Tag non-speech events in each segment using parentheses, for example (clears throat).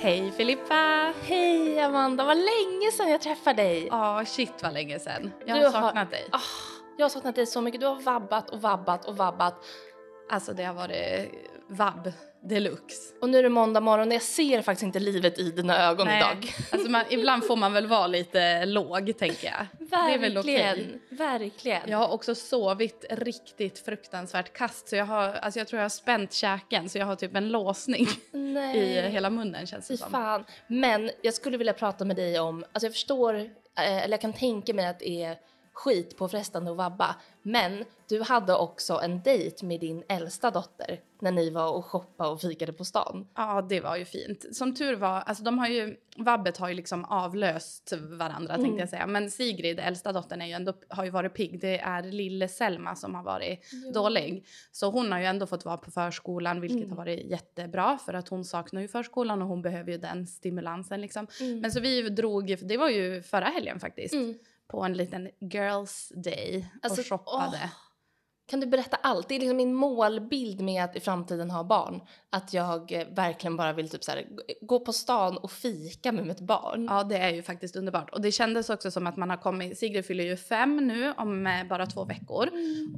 Hej Filippa! Hej Amanda, vad länge sedan jag träffade dig. Ja, oh, shit vad länge sedan. Jag har har- saknat dig. Ah, jag har saknat dig så mycket. Du har vabbat och vabbat och vabbat. Alltså det har varit vabb deluxe. Och nu är det måndag morgon och jag ser faktiskt inte livet i dina ögon idag. Alltså man, ibland får man väl vara lite låg tänker jag. Väl okej. Verkligen, verkligen. Jag har också sovit riktigt fruktansvärt kast så jag har, alltså jag tror jag har spänt käken så jag har typ en låsning Nej. i hela munnen känns Fy det som. fan. Men jag skulle vilja prata med dig om, alltså jag förstår, eh, eller jag kan tänka mig att det är skit på frestande att vabba. Men du hade också en dejt med din äldsta dotter när ni var och shoppade och fikade på stan. Ja, det var ju fint. Som tur var, alltså de har ju, vabbet har ju liksom avlöst varandra tänkte jag säga. Men Sigrid, äldsta dottern, är ju ändå, har ju varit pigg. Det är lille Selma som har varit dålig. Så hon har ju ändå fått vara på förskolan, vilket har varit jättebra. För att hon saknar ju förskolan och hon behöver ju den stimulansen liksom. Men så vi drog, det var ju förra helgen faktiskt. På en liten girls day Alltså, och shoppade. åh. Kan du berätta allt? Det är liksom min målbild med att i framtiden ha barn. Att jag eh, verkligen bara vill typ så här, gå- på stan och fika med mitt barn. Ja, det är ju faktiskt underbart. Och det kändes också som att man har kommit... Sigrid fyller ju fem nu om eh, bara två veckor.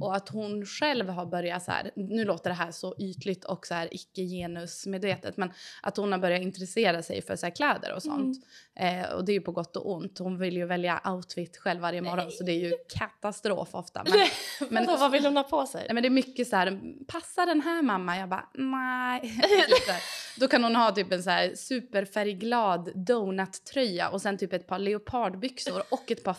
Och att hon själv har börjat så här... Nu låter det här så ytligt och så här icke-genusmedvetet. Men att hon har börjat intressera sig för så kläder och sånt. Eh, och det är ju på gott och ont. Hon vill ju välja outfit själv varje morgon. Så det är ju katastrof ofta. (laughs) Men, Men vad vill hon ha på sig? Nej, men det är mycket så här, passar den här mamma? Jag bara, nej. (laughs) Typ. (laughs) Då kan hon ha typ en så här superfärgglad donut-tröja och sen typ ett par leopardbyxor och ett par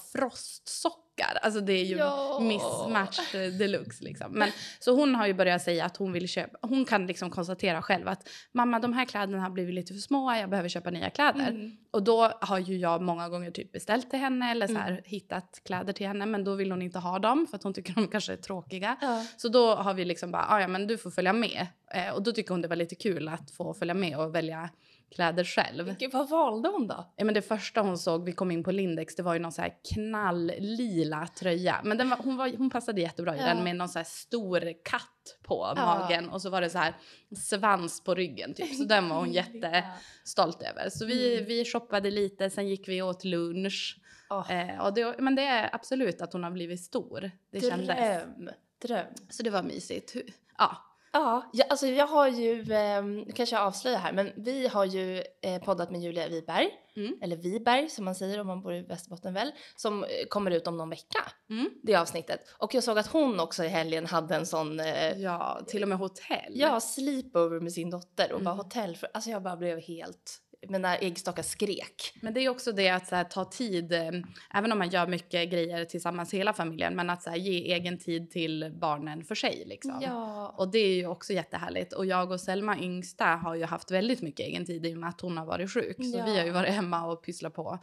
frostsockar. Alltså det är ju Ja. mismatch eh, deluxe liksom. Men, så hon har ju börjat säga att hon vill köpa, hon kan liksom konstatera själv att mamma de här kläderna har blivit lite för små, jag behöver köpa nya kläder. Och då har ju jag många gånger typ beställt till henne eller så här, hittat kläder till henne men då vill hon inte ha dem för att hon tycker (laughs) de kanske är tråkiga. Ja. Så då har vi liksom bara, "Ah, ja men du får följa med. Eh, och då tycker hon det var lite kul att få följa med och välja kläder själv. Gud, vad valde hon då? Ja, men det första hon såg, vi kom in på Lindex, det var ju någon så här knalllila tröja. Men den var, hon, var, hon passade jättebra i Ja. den med någon så här stor katt på magen och så var det så här svans på ryggen typ. Så den var hon jättestolt över. Så vi, vi shoppade lite, sen gick vi åt lunch. Åh. Eh, och det, men det är absolut att hon har blivit stor. Det kändes. Dröm. Dröm. Så det var mysigt. Ja, Ja, jag, alltså jag har ju, eh, nu kanske jag avslöjar här, men vi har ju eh, poddat med Julia Wiberg, Mm. eller Wiberg som man säger om man bor i Västerbotten väl, som eh, kommer ut om någon vecka, Mm. det avsnittet. Och jag såg att hon också i helgen hade en sån, eh, ja till och med hotell. ja, sleepover med sin dotter och bara Mm. hotell, för, alltså jag bara blev helt, mina äggstockar skrek. Men det är också det att här, ta tid, eh, även om man gör mycket grejer tillsammans hela familjen, men att så här, ge egen tid till barnen för sig. Liksom. Ja. Och det är ju också jättehärligt. Och jag och Selma yngsta har ju haft väldigt mycket egen tid i och med att hon har varit sjuk. Så Ja. vi har ju varit hemma och pysslat på.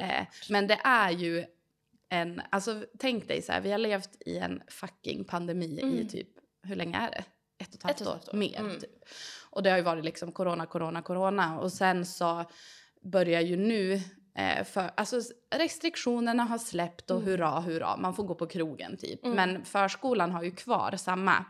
Eh, men det är ju en, alltså tänk dig så här, vi har levt i en fucking pandemi i typ, hur länge är det? Ett och ett halvt, Ett och ett år, år. mer. Mm. Typ. Och det har ju varit liksom corona, corona, corona. Och sen så börjar ju nu, eh, för, alltså restriktionerna har släppt och hurra, hurra, man får gå på krogen typ. Men förskolan har ju kvar samma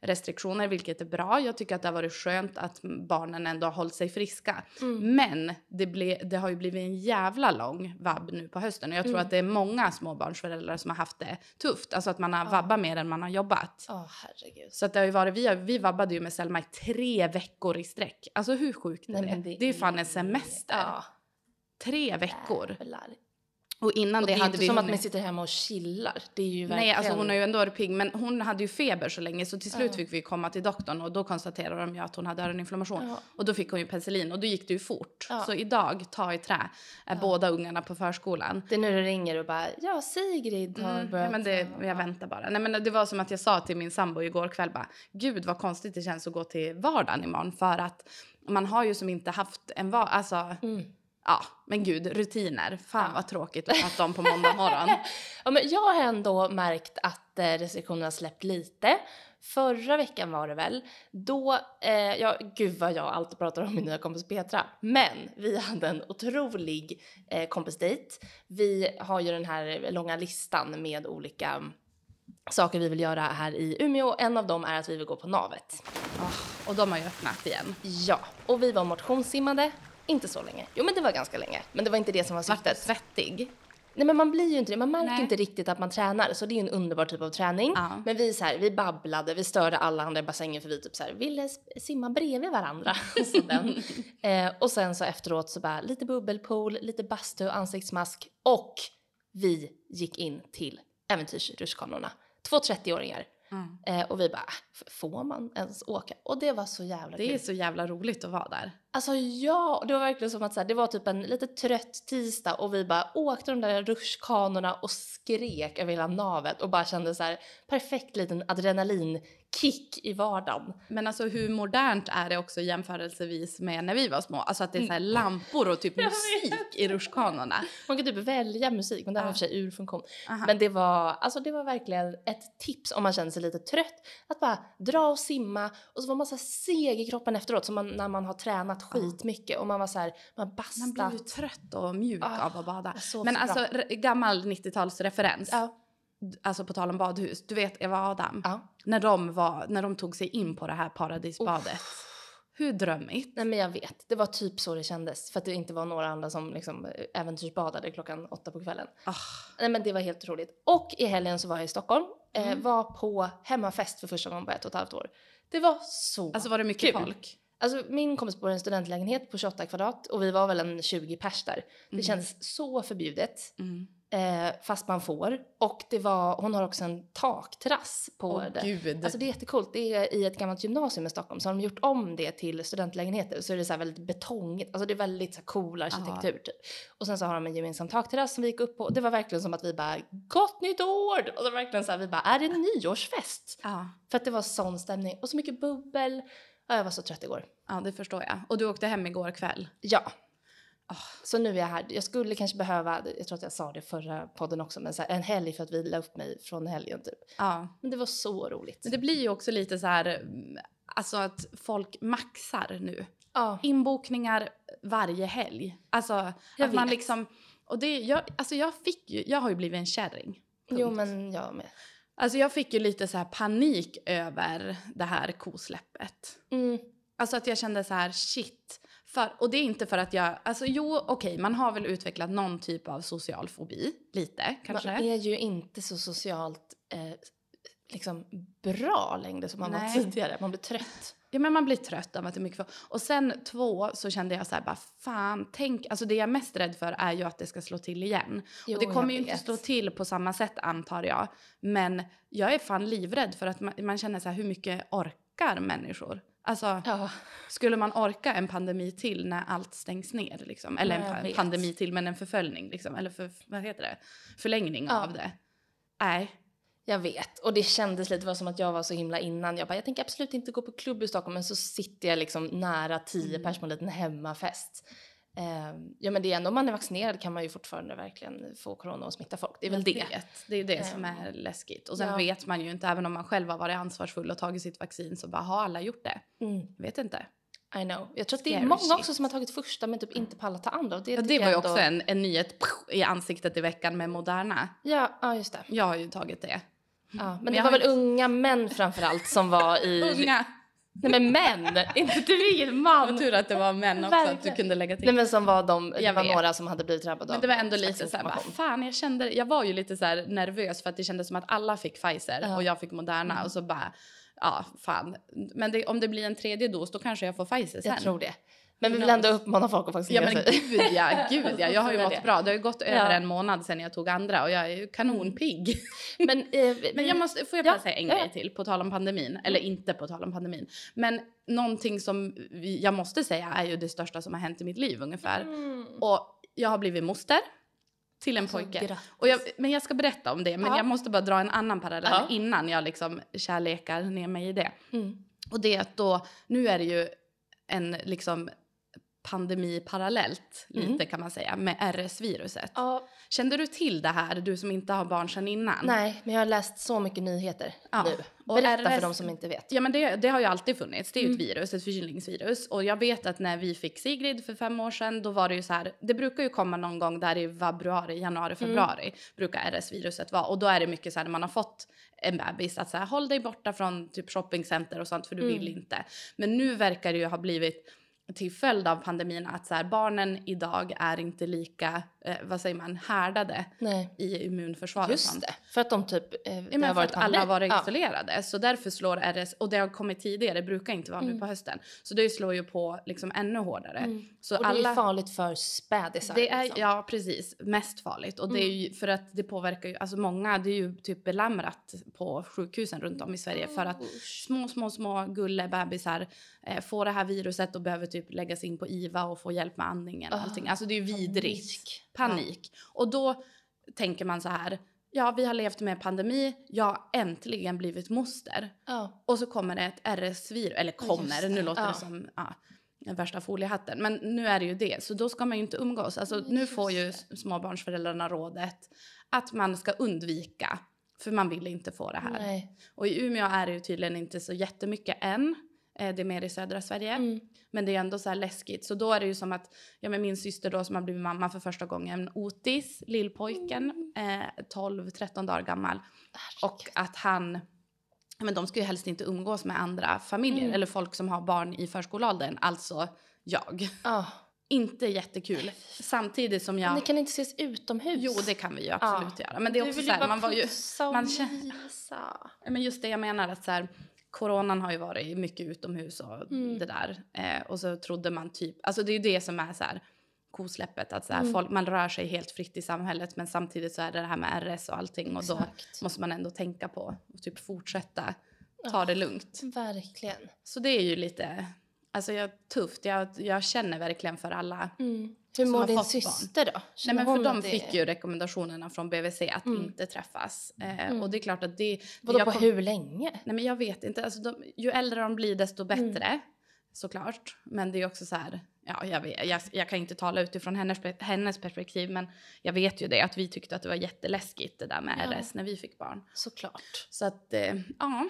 restriktioner, vilket är bra. Jag tycker att det har varit skönt att barnen ändå har hållit sig friska. Men det, ble, det har ju blivit en jävla lång vabb nu på hösten. Och jag tror att det är många småbarnsföräldrar som har haft det tufft. Alltså att man har vabbat mer än man har jobbat. Åh herregud. Så att det har ju varit, vi, har, vi vabbade ju med Selma i tre veckor i sträck. Alltså hur sjukt är Nej, det, det är ju fan en semester. Ja, Tre veckor. jävlar. Och innan Och det, det är hade inte vi som att man sitter hemma och chillar. Det är ju verkligen... Nej, alltså hon har ju ändå pigg, men hon hade ju feber så länge så till slut fick vi komma till doktorn och då konstaterade de ju att hon hade öroninflammation. Ja. Och då fick hon ju penicillin och då gick det ju fort. Ja. Så idag, ta i trä, är båda ungarna på förskolan. Det är nu du ringer och bara ja Sigrid har Mm, börjat... ja, men det, jag väntar bara. Nej, men det var som att jag sa till min sambo igår kväll bara, gud vad konstigt det känns att gå till vardagen imorgon för att man har ju som inte haft en var, alltså, ja men gud, rutiner. Fan vad tråkigt att prata om på måndag morgon. (laughs) Ja, men jag har ändå märkt att eh, restriktionerna släppt lite. Förra veckan var det väl. Då, eh, ja gud vad jag alltid pratar om min nya kompis Petra. Men vi hade en otrolig eh, kompisdejt. Vi har ju den här långa listan med olika saker vi vill göra här i Umeå. En av dem är att vi vill gå på Navet. Och de har ju öppnat igen. Ja, och vi var motionssimmade. Inte så länge. Jo, men det var ganska länge. Men det var inte det som var syftet. svettig? Nej, men man blir ju inte det. Man märker Nej. inte riktigt att man tränar. Så det är ju en underbar typ av träning. Ja. Men vi så här, vi babblade, vi störde alla andra i bassängen för vi typ så här, ville simma bredvid varandra. (laughs) så den. (laughs) Eh, och sen så efteråt så bara lite bubbelpool, lite bastu, ansiktsmask och vi gick in till äventyrsrutschkanorna. Två 30-åringar. Mm. Eh, och vi bara, "F- får man ens åka? Och det var så jävla Det kul. är så jävla roligt att vara där. Alltså ja, det var verkligen som att så här, det var typ en lite trött tisdag och vi bara åkte de där rutschkanorna och skrek över hela navet och bara kände så här perfekt liten adrenalinkick i vardagen. Men alltså hur modernt är det också jämförelsevis med när vi var små? Alltså att det är så här lampor och typ (laughs) musik i rutschkanorna. Man kan typ välja musik, men var i och Ja. för sig ur funktion. Aha. Men det var, alltså det var verkligen ett tips om man känner sig lite trött. Att bara dra och simma och så var man så här seg i kroppen efteråt som man, när man har tränat skitmycket och man var så här, man Man bastat. blir ju trött och mjuk Ah, av att bada. Men alltså gammal 90-talsreferens. Ja. Alltså på tal om badhus. Du vet Eva Adam. ja. När, de var, när de tog sig in på det här paradisbadet. Hur drömmigt. Nej men jag vet, det var typ så det kändes för att det inte var några andra som liksom eh, äventyrsbadade klockan åtta på kvällen. Ah, Nej men det var helt otroligt. Och i helgen så var jag i Stockholm, eh, Mm. var på hemmafest för första gången på ett och ett halvt år. Det var så alltså var det mycket Kul. folk? Alltså min kompis bor i en studentlägenhet på 28 kvadrat och vi var väl en 20 pers där. Det Mm. kändes så förbjudet. Mm. Eh, fast man får. Och det var, hon har också en takterrass på Åh det. gud. Alltså det är jättecoolt. Det är i ett gammalt gymnasium i Stockholm så har de gjort om det till studentlägenheter. Så är det så väldigt betongigt, alltså det är väldigt så cool arkitektur typ. Och sen så har de en gemensam takterrass som vi gick upp på. Det var verkligen som att vi bara gott nytt år! Och så verkligen så här, vi bara är det nyårsfest? ja. För att det var sån stämning och så mycket bubbel. Ja, jag var så trött igår. ja, det förstår jag. Och du åkte hem igår kväll. Ja. Så nu är jag här. Jag skulle kanske behöva, jag tror att jag sa det förra podden också, men så här, en helg för att vila upp mig från helgen typ. Ja. Men det var så roligt. Men det blir ju också lite så här, mm, alltså att folk maxar nu. ja. Inbokningar varje helg. Alltså Jag att man vet. liksom, och det, jag, alltså jag fick ju, jag har ju blivit en kärring. Punkt. Jo, men jag med. Alltså jag fick ju lite så panik över det här kosläppet. Mm. Alltså att jag kände så här shit. För, och det är inte för att jag, alltså jo okej man har väl utvecklat någon typ av social fobi, lite kanske. Man är ju inte så socialt eh, liksom bra längre som man var Nej. tidigare. Man blir trött. Ja men man blir trött av att det är mycket för. Och sen två så kände jag så här bara fan tänk, alltså det jag är mest rädd för är ju att det ska slå till igen. Jo, och det kommer ju inte slå till på samma sätt antar jag. Men jag är fan livrädd för att man, man känner så här hur mycket orkar människor? Alltså Ja. skulle man orka en pandemi till när allt stängs ner liksom? Eller en pa- pandemi till men en förföljning liksom? Eller för, vad heter det? Förlängning Ja. av det. Nej. Jag vet. Och det kändes lite som att jag var så himla innan. Jag bara, jag tänker absolut inte gå på klubb i Stockholm. Men så sitter jag liksom nära tio Mm. pers på en liten hemmafest. Ehm, ja men det är ändå om man är vaccinerad kan man ju fortfarande verkligen få corona och smitta folk. Det är väl det. Det är det som Ehm, är läskigt. Och sen ja. vet man ju inte, även om man själv har varit ansvarsfull och tagit sitt vaccin så bara har alla gjort det. Mm, Vet inte. I know. Jag tror att det är många också som har tagit första men typ inte pallat ta andra. Det, Ja, det var ju också en, en nyhet i ansiktet i veckan med Moderna. Ja, ja just det. Jag har ju tagit det. Ja, men Men det var väl inte- unga män framförallt som var i... (laughs) Unga! Nej men män! inte du ingen man! Vad tur att det var män också, att du Verkligen. kunde lägga till. Nej men som var de, det Jag var vet. några som hade blivit drabbade Men det var ändå lite så här, bara, fan jag kände, jag var ju lite så här nervös för att det kändes som att alla fick Pfizer Ja. och jag fick Moderna Mm. och så bara, ja fan. Men det, om det blir en tredje dos då kanske jag får Pfizer sen. Jag tror det. Men vi vill ändå uppmana folk att Ja vaccinera men sig. gud ja, (laughs) gud ja. Jag har ju mått bra. Det har ju gått över Ja. en månad sedan jag tog andra och jag är ju kanonpigg. (laughs) Men, eh, (laughs) Men jag måste, får jag Ja, bara säga en ja, grej ja. till på tal om pandemin? Eller inte på tal om pandemin. Men någonting som vi, jag måste säga är ju det största som har hänt i mitt liv ungefär. Mm. Och jag har blivit moster till en pojke. grattis. Och jag, men jag ska berätta om det. Men Ja. jag måste bara dra en annan parallell Ja. innan jag liksom kärlekar ner mig i det. Mm. Och det är att då, nu är det ju en liksom pandemi parallellt lite Mm. kan man säga med RS-viruset. Ja, Kände du till det här, du som inte har barn sedan innan? nej, men jag har läst så mycket nyheter Ja, nu. och Berätta RS för de som inte vet. Ja men det, det har ju alltid funnits. Det är ju ett Mm. virus, ett förkylningsvirus. Och jag vet att när vi fick Sigrid för fem år sedan, då var det ju så här, det brukar ju komma någon gång där i februari, januari, Mm. februari brukar RS-viruset vara. Och då är det mycket så här när man har fått en bebis att så här, håll dig borta från typ shoppingcenter och sånt för du Mm. vill inte. Men nu verkar det ju ha blivit till följd av pandemin att så här, barnen idag är inte lika, eh, vad säger man, härdade Nej, i immunförsvaret. just det. För att de typ... Eh, Ja, men har varit att alla har varit isolerade. Så därför slår RS, och det har kommit tidigare, det brukar inte vara nu Mm. på hösten. Så det slår ju på liksom ännu hårdare. Ja. Mm. Så Och det är alla, farligt för spädisar. det är, liksom. ja precis, mest farligt. Och det är Mm. ju för att det påverkar ju, alltså många, det är ju typ belamrat på sjukhusen runt om i Sverige för att små, små, små gullebebisar eh, får det här viruset och behöver typ läggas in på IVA och få hjälp med andningen och Ah, allting. Alltså det är vidrigt. Panik. Panik. Och då tänker man så här, ja vi har levt med pandemi, jag har äntligen blivit moster. Ja. Och så kommer det ett RS-virus, eller kommer, det. nu låter det som ja, värsta foliehatten. Men nu är det ju det, så då ska man ju inte umgås. Alltså, nu får ju småbarnsföräldrarna rådet att man ska undvika, för man vill inte få det här. Nej. Och i Umeå är det ju tydligen inte så jättemycket än. Eh, Det är mer i södra Sverige. Mm. Men det är ändå så här läskigt. Så då är det ju som att, ja men min syster då som har blivit mamma för första gången, Otis, lillpojken, Mm. eh, 12-13 dagar gammal. Och att han, men de ska ju helst inte umgås med andra familjer Mm. eller folk som har barn i förskoleåldern, alltså jag. Ja. Inte jättekul. Samtidigt som Men jag... Ni kan inte ses utomhus. Jo, det kan vi ju absolut göra. Men det är Du också vill så här, man var ju... man känner- Men just det jag menar att så här, coronan har ju varit mycket utomhus och Mm. det där. Eh, och så trodde man typ, alltså det är ju det som är så här kosläppet, att så här, Mm. folk, man rör sig helt fritt i samhället men samtidigt så är det det här med RS och allting och då Exakt. måste man ändå tänka på och typ fortsätta ta det lugnt. Verkligen. Så det är ju lite, alltså jag, tufft, jag, jag känner verkligen för alla. Mm. Hur mår din fått barn. syster då? Nej men för de det- fick ju rekommendationerna från BVC att Mm. inte träffas. Eh, Mm. Och det är klart att det... Vadå på kom- hur länge? Nej men jag vet inte, alltså de, ju äldre de blir desto Mm. bättre. Såklart. Men det är också så här, ja jag, vet, jag, jag kan inte tala utifrån hennes, hennes perspektiv men jag vet ju det att vi tyckte att det var jätteläskigt det där med Ja. RS när vi fick barn. Såklart. Så att, eh, ja.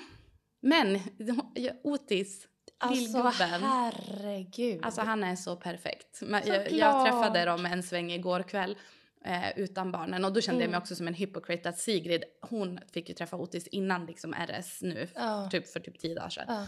Men (laughs) Otis, Alltså lillgubben. herregud. Alltså han är så perfekt. Jag, jag träffade dem en sväng igår kväll eh, utan barnen och då kände jag mig Mm. också som en hypocrite att Sigrid, hon fick ju träffa Otis innan liksom RS nu, Ja. typ för typ tio dagar sedan. Ja.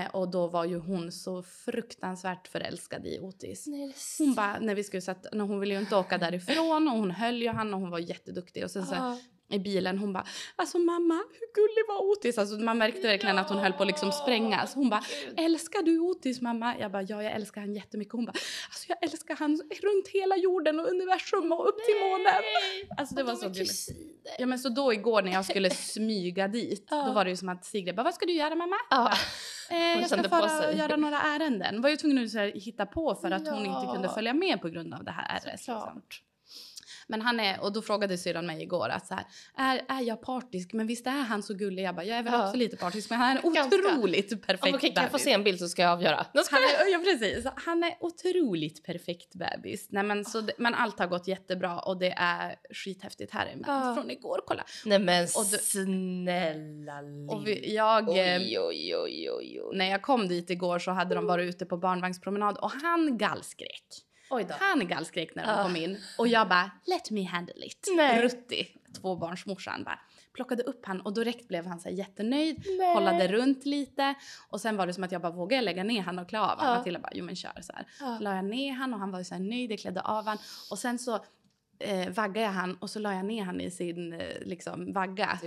Eh, och då var ju hon så fruktansvärt förälskad i Otis. Nej, Hon bara, när vi skulle sätta, när hon ville ju inte åka därifrån och hon höll ju han och hon var jätteduktig och sen så Ja. I bilen hon bara alltså mamma hur gullig var Otis? Alltså man märkte verkligen att hon höll på att liksom sprängas. Hon bara älskar du Otis mamma? Jag bara ja jag älskar han jättemycket. Hon bara alltså jag älskar han runt hela jorden och universum och upp till månen. Nej. Alltså det Och var de så gulligt. Ja men så då igår när jag skulle (laughs) smyga dit Ja. då var det ju som att Sigrid bara vad ska du göra mamma? Ja. (laughs) Eh, jag ska på fara sig. och göra några ärenden. Var ju tvungen att här, hitta på för att hon inte Ja. kunde följa med på grund av det här RS. Liksom. Men han är, och då frågade syrran mig igår att så här, är, är jag partisk? Men visst är han så gullig? Jag bara, jag är väl Ja. också lite partisk men han är en (laughs) Ganska. otroligt perfekt Om, Okej, kan jag få se en bild så ska jag avgöra. Han är, ja, precis. Han är otroligt perfekt bebis. Nej, men, så det, men allt har gått jättebra och det är skithäftigt här. Men Ja. Från igår, kolla. Nej men Och du- snälla Lill. Och vi, jag, eh, oj, oj, oj, oj. när jag kom dit igår så hade de varit ute på barnvagnspromenad och han gallskrek. Han gallskrek när de Ja. kom in och jag bara let me handle it. Nej. Rutti, tvåbarnsmorsan, bara plockade upp han och direkt blev han så jättenöjd, Nej. kollade runt lite och sen var det som att jag bara vågade lägga ner han och klä av? Ja. Matilda bara jo men kör så här. Ja. La jag ner han och han var så här nöjd, jag klädde av han och sen så eh, vaggade jag han och så la jag ner han i sin eh, liksom vagga.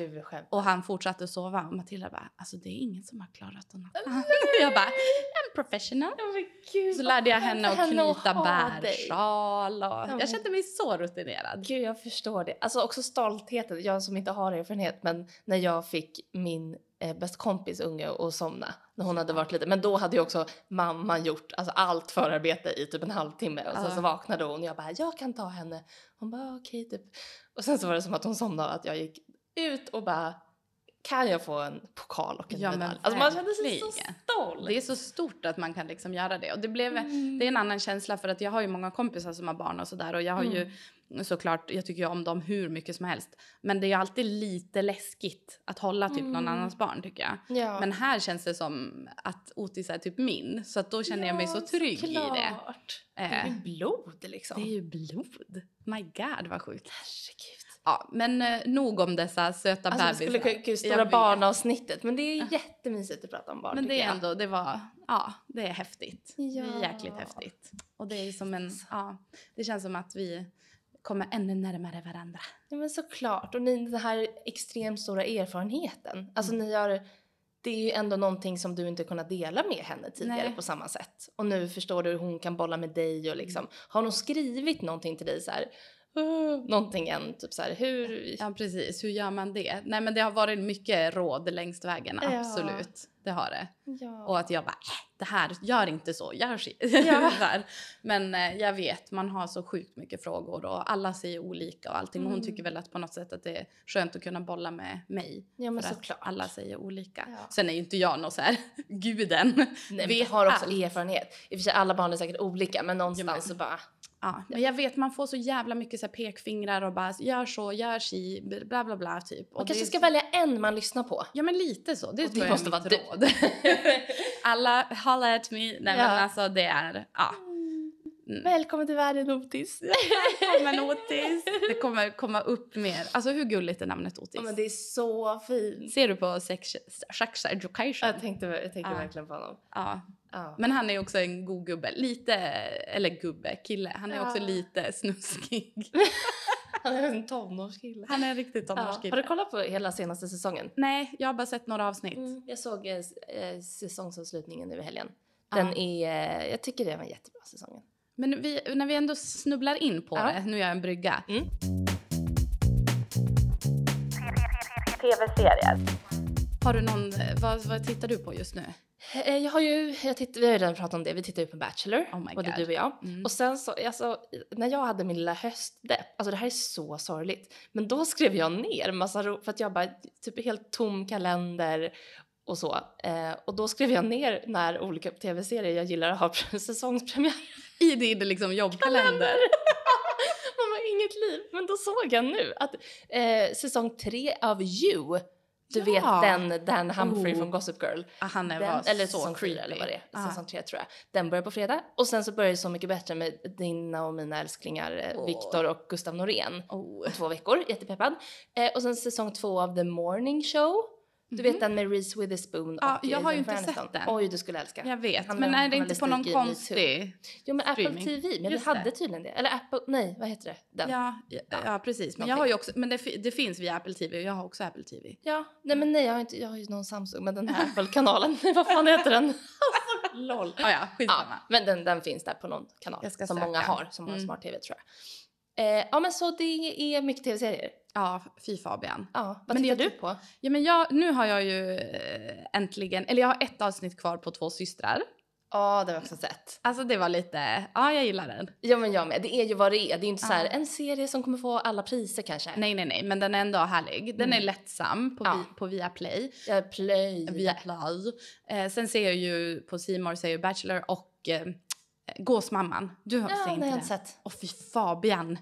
Och han fortsatte sova och Matilda bara, alltså det är ingen som har klarat natta. (laughs) jag bara, I'm professional. Men gud, Så lärde jag henne att knyta bärsjal och men- jag kände mig så rutinerad. Gud, jag förstår det. Alltså också stoltheten. Jag som inte har erfarenhet, men när jag fick min eh, bästa kompis unge att somna när hon hade varit lite. Men då hade ju också mamman gjort alltså, allt förarbete i typ en halvtimme och sen Ja. så vaknade hon och jag bara jag kan ta henne. Hon bara okej typ. Och sen så var det som att hon somnade och att jag gick ut och bara kan jag få en pokal och en Ja, medalj? Alltså man kände sig så. LOL! Det är så stort att man kan liksom göra det. Och det, blev, Mm. det är en annan känsla för att jag har ju många kompisar som har barn och sådär. Och jag har Mm. ju såklart, jag tycker ju om dem hur mycket som helst. Men det är ju alltid lite läskigt att hålla typ någon Mm. annans barn tycker jag. Ja. Men här känns det som att Otis är typ min. Så att då känner jag mig så trygg i det. såklart. Det är Eh, ju blod liksom. det är ju blod. My god vad sjukt. Herregud. Ja, men eh, nog om dessa söta Alltså bebisar. skulle kunna stora barnavsnittet men det är jättemysigt att prata om barn Men det är jag. ändå, det var, ja, det är häftigt. Det Ja. är jäkligt häftigt. Och det är som en, ja, det känns som att vi kommer ännu närmare varandra. Ja men såklart. Och ni, den här extremt stora erfarenheten. Alltså Mm. ni har, det är ju ändå någonting som du inte kunnat dela med henne tidigare Nej. på samma sätt. Och nu förstår du hur hon kan bolla med dig och liksom, Mm. har hon skrivit någonting till dig så här, uh, (laughs) någonting än, typ så här, hur, Ja, precis. Hur gör man det? Nej, men det har varit mycket råd längs vägen, Ja. absolut. Det har det. ja. Och att jag bara, äh, det här, gör inte så, gör (laughs) så. Ja. Men eh, jag vet, man har så sjukt mycket frågor och alla säger olika och allting. Och hon Mm. tycker väl att på något sätt att det är skönt att kunna bolla med mig. ja men såklart. alla säger olika. Ja. Sen är ju inte jag någon så här (laughs) guden. Nej, vet har också allt. erfarenhet. I och för sig alla barn är säkert olika men någonstans men- så bara, Ja, men jag vet man får så jävla mycket så här pekfingrar och bara gör så, gör si, bla bla bla typ. Och man det kanske är ska välja en man lyssnar på. Ja men lite så, det Och det tror måste vara du. råd. (laughs) Alla holla at me. Nej men Ja. alltså det är, ja. Mm. Välkommen till världen Otis. (laughs) Men Otis, det kommer komma upp mer. Alltså hur gulligt är namnet Otis? Ja men det är så fint. Ser du på sex, sex education? Jag tänkte, jag tänkte Ja. verkligen på honom. Ja. Ja. Men han är också en god gubbe. Lite, eller gubbe, kille. Han är Ja. också lite snuskig. (laughs) Han är en tonårskille. Han är en riktigt Ja. tonårskille. Har du kollat på hela senaste säsongen? Nej, jag har bara sett några avsnitt. Jag såg eh, eh, säsongsavslutningen nu i helgen. Ja. Den är, eh, jag tycker det var en jättebra säsongen. Men vi, när vi ändå snubblar in på Ja. det, nu gör jag en brygga. Mm. Tv-serier. Har du någon, vad, vad tittar du på just nu? Eh, Jag har ju, jag titt, vi har ju redan pratat om det, vi tittar ju på Bachelor, Oh både du och jag. Mm. Och sen så, alltså, när jag hade min lilla höstdepp, alltså det här är så sorgligt, men då skrev jag ner massa ro, för att jag bara, typ helt tom kalender och så. Eh, och då skrev jag ner när olika tv-serier jag gillar har (laughs) säsongspremiär. I din liksom, jobbkalender? (laughs) Man har inget liv. Men då såg jag nu att eh, säsong tre av You, du Ja. vet den Dan Humphrey Oh. från Gossip Girl. Ah, han är Den, eller så säsong creepy. fyra eller vad det är. Ah. Säsong tre tror jag. Den börjar på fredag. Och sen så börjar Så mycket bättre med dina och mina älsklingar eh, Åh. Viktor och Gustav Norén. Oh. Om två veckor, jättepeppad. Eh, och sen säsong två av The Morning Show. Du vet den med Reese Witherspoon Ja, och jag har ju inte Aniston. sett den. Oj, du skulle älska. Jag vet, Han men är är det inte på någon konstig... Jo men Apple streaming. TV, men Just vi hade det. tydligen det. Eller Apple, nej vad heter det? Den. Ja, ja, ja, precis. Men, jag har ju också, men det, det finns via Apple TV och jag har också Apple TV. Ja, nej men nej jag har, inte, jag har ju någon Samsung men den här Apple-kanalen, (laughs) vad fan heter den? (laughs) LOL. Ah, ja, Ja, skitsamma. men den, den finns där på någon kanal som söka. många har som har Mm. smart-tv tror jag. Eh, ja men så det är mycket tv-serier. Ja, fy Fabian. Ja, vad Men tittar jag du på? Ja, men jag, nu har jag ju eh, äntligen, eller jag har ett avsnitt kvar på Två systrar. Ja, det har jag också sett. Alltså det var lite, ja jag gillar den. Ja men jag med, det är ju vad det är. Det är inte så här Ja. en serie som kommer få alla priser kanske. Nej nej nej, men den är ändå härlig. Den är Mm. lättsam på, Ja. vi, på Viaplay. Via Play. Eh, sen ser jag ju på Simor ser jag Bachelor och eh, Gåsmamman. Du har Ja, ser det inte den? sett. Åh fy Fabian.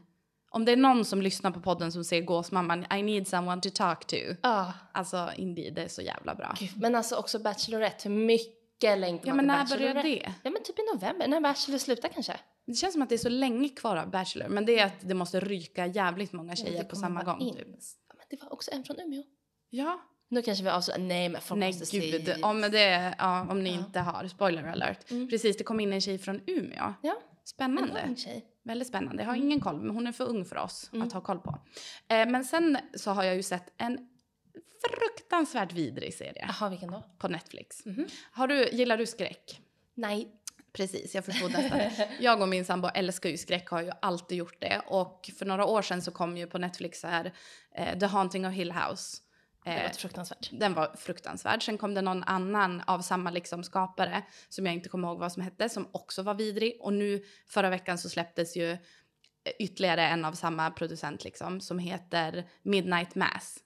Om det är någon som lyssnar på podden som ser Gåsmamman, I need someone to talk to. Ja, Alltså Indeed, det är så jävla bra. gud. men alltså också Bachelorette, hur mycket längtar Ja man men till när börjar Bachelorette? det? Ja men typ i november, när Bachelor slutar kanske. Det känns som att det är så länge kvar av Bachelor, men det är att det måste ryka jävligt många Ja, tjejer det på samma gång. in. Typ. Ja, men det var också en från Umeå. Ja, Nu kanske vi avslöjar, nej men folk nej måste gud. se. Om, det, ja, om ni Ja. inte har, spoiler alert. Mm. Precis, det kom in en tjej från Umeå. Ja, en Spännande. ung tjej. Väldigt spännande. Jag har Mm. ingen koll, men hon är för ung för oss Mm. att ha koll på. Eh, men sen så har jag ju sett en fruktansvärt vidrig serie Jaha, vilken då? på Netflix. Mhm. Har du, gillar du skräck? Nej. Precis, jag förstod nästan. (laughs) Jag och min sambo älskar ju skräck, har ju alltid gjort det. Och för några år sedan så kom ju på Netflix så här eh, The Haunting of Hill House. Det Eh, låter fruktansvärt. den var fruktansvärd. Sen kom det någon annan av samma liksom skapare som jag inte kommer ihåg vad som hette som också var vidrig. Och nu förra veckan så släpptes ju eh, ytterligare en av samma producent liksom som heter Midnight Mass.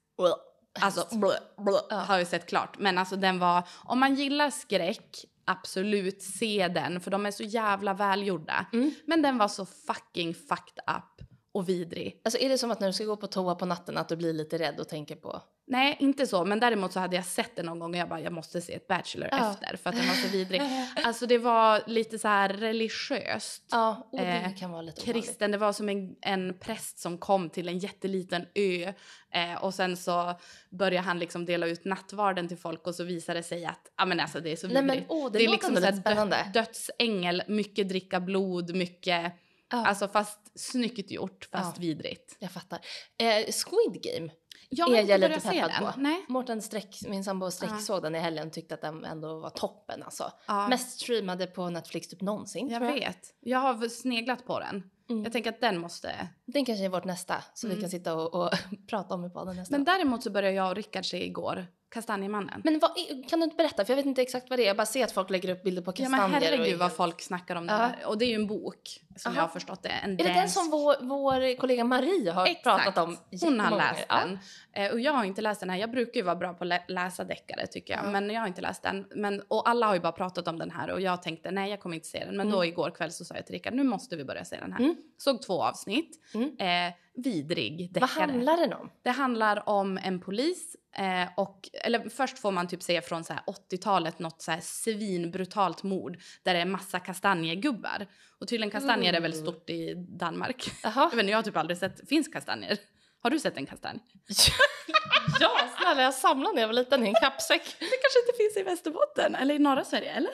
Alltså, blö, blö, Ja. har ju sett klart. Men alltså den var, om man gillar skräck, absolut se den. För de är så jävla välgjorda. Mm. Men den var så fucking fucked up och vidrig. Alltså är det som att när du ska gå på toa på natten att du blir lite rädd och tänker på... Nej, inte så. Men däremot så hade jag sett den någon gång och jag bara, jag måste se ett Bachelor Ja. efter för att den var så vidrig. (laughs) Alltså det var lite så här religiöst. Ja, och det Eh, kan vara lite ovanligt. Kristen, det var som en, en präst som kom till en jätteliten ö eh, och sen så började han liksom dela ut nattvarden till folk och så visade det sig att, ja men alltså det är så Nej vidrigt. men åh, det, det är liksom så här spännande. dö, dödsängel, mycket dricka blod, mycket, Ja. alltså fast snyggt gjort fast Ja. vidrigt. Jag fattar. Eh, Squid Game Jag är jag lite peppad den. på. Nej. Mårten Sträck, min sambo Sträck Ja. såg den i helgen och tyckte att den ändå var toppen alltså. Ja. Mest streamade på Netflix typ någonsin Jag jag. vet. Jag har sneglat på den. Mm. Jag tänker att den måste... Den kanske är vårt nästa så vi Mm. kan sitta och, och (laughs) prata om i podden nästa Men däremot så började jag och Rickard se igår Kastanjemannen. Men vad, kan du inte berätta? För jag vet inte exakt vad det är. Jag bara ser att folk lägger upp bilder på Ja kastanjer. men och herregud är vad folk snackar om det Ja. här. Och det är ju en bok som Aha. jag har förstått det. En Är det den som vår, vår kollega Marie har Exakt. pratat om Hon har läst den. Eh, och jag har inte läst den här. Jag brukar ju vara bra på att lä- läsa deckare tycker jag. Ja. Men jag har inte läst den. Men, och alla har ju bara pratat om den här och jag tänkte nej jag kommer inte se den. Men då igår kväll så sa jag till Rickard nu måste vi börja se den här. Mm. Såg två avsnitt. Mm. Eh, vidrig Vad deckare. handlar den om? Det handlar om en polis eh, och, eller först får man typ se från så här 80-talet något så här svinbrutalt mord där det är massa kastanjegubbar. Och tydligen kastanjer är väl Mm. stort i Danmark. Jag, vet, inte, jag har typ aldrig sett, finns kastanjer? Har du sett en kastanj? (laughs) ja, snälla jag samlade när jag var liten i en kappsäck. (laughs) Det kanske inte finns i Västerbotten eller i norra Sverige eller?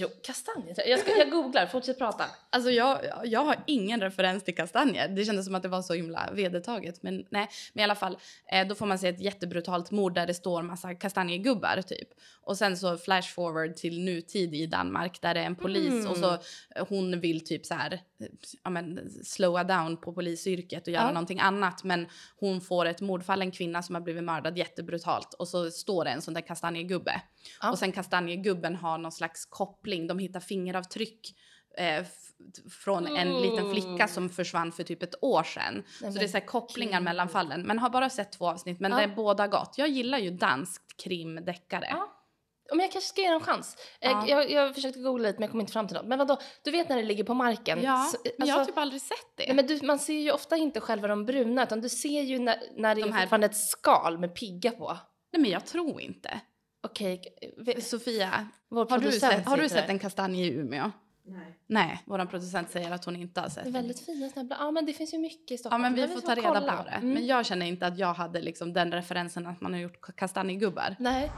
Jo, kastanjer. Jag, ska, jag googlar, fortsätt prata. Alltså jag, jag har ingen referens till kastanjer. Det kändes som att det var så himla vedertaget. Men nej, men i alla fall. Eh, då får man se ett jättebrutalt mord där det står massa kastanjegubbar typ. Och sen så flash forward till nutid i Danmark där det är en polis Mm. och så eh, hon vill typ så här, eh, ja men slowa down på polisyrket och göra Ja. någonting annat. Men hon får ett mordfall, en kvinna som har blivit mördad jättebrutalt och så står det en sån där kastanjegubbe. Ja. Och sen kastanjegubben har någon slags koppling, de hittar fingeravtryck eh, från en liten flicka som försvann för typ ett år sedan. Så det är så kopplingar gud. mellan fallen. Men har bara sett två avsnitt, men Ja. det är båda gott. Jag gillar ju danskt krimdeckare. Ja. Om jag kanske ska ge den en chans. Eh, Ja. Jag, jag försökte googla lite men jag kom inte fram till något. Men vadå, du vet när det ligger på marken? Ja, Så- men jag har alltså- typ aldrig sett det. Nej, men du, man ser ju ofta inte själva de bruna utan du ser ju när, när det De är här- fortfarande ett skal med pigga på. Nej, men jag tror inte. Okej, vi- Sofia, vår har du sett, har du sett en kastanj i Umeå? Nej. Nej, vår producent säger att hon inte har sett Det är väldigt fina blad. Ja men det finns ju mycket i Ja, Stockholm. men vi Det får ta reda kolla. på det. Mm. Men jag känner inte att jag hade liksom den referensen att man har gjort kastanjegubbar. Nej.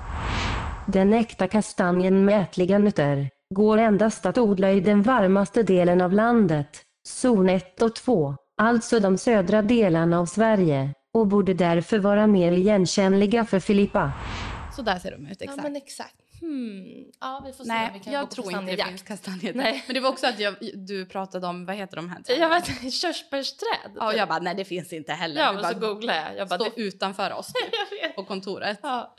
Den äkta kastanjen med ätliga nötter går endast att odla i den varmaste delen av landet, zon 1 och 2, alltså de södra delarna av Sverige, och borde därför vara mer igenkännliga för Filippa. Så där ser de ut Ja exakt. men exakt. Hmm. Ja vi får se om vi Nej, kan jag gå på tror inte det finns kastanjer. Nej. Men det var också att jag, du pratade om, vad heter de här träden? Jag vet körsbärsträd. Ja, och jag bara, nej det finns inte heller. ja men bara, så googlade jag. Jag bara, det, utanför oss typ, (laughs) på kontoret. Ja.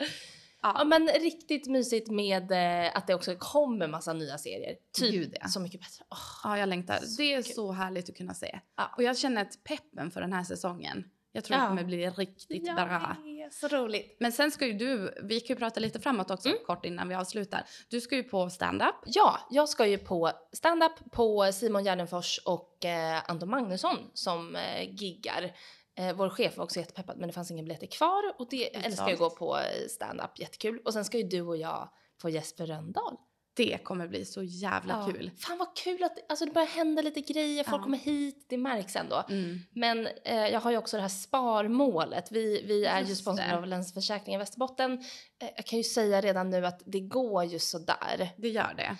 Ja. ja men riktigt mysigt med eh, att det också kommer massa nya serier. Typ Gud, ja. Så mycket bättre. Åh. Ja, jag längtar. Det är kul. så härligt att kunna se. Ja. Och jag känner att peppen för den här säsongen, jag tror Ja. det kommer bli riktigt Ja, bra. det är så roligt. Men sen ska ju du, vi kan ju prata lite framåt också Mm. kort innan vi avslutar. Du ska ju på stand-up. Ja, jag ska ju på stand-up på Simon Gärdenfors och eh, Anton Magnusson som eh, giggar. Eh, vår chef var också jättepeppad men det fanns inga biljetter kvar och det Utsålt. älskar jag gå på eh, stand-up, jättekul. Och sen ska ju du och jag på Jesper Rönndahl. Det kommer bli så jävla Ja. kul. Fan vad kul att alltså, det börjar hända lite grejer, folk Ja. kommer hit, det märks ändå. Mm. Men eh, jag har ju också det här sparmålet. Vi, vi är ju Just sponsrade det. av Länsförsäkringar Västerbotten. Eh, jag kan ju säga redan nu att det går ju sådär. Det gör det.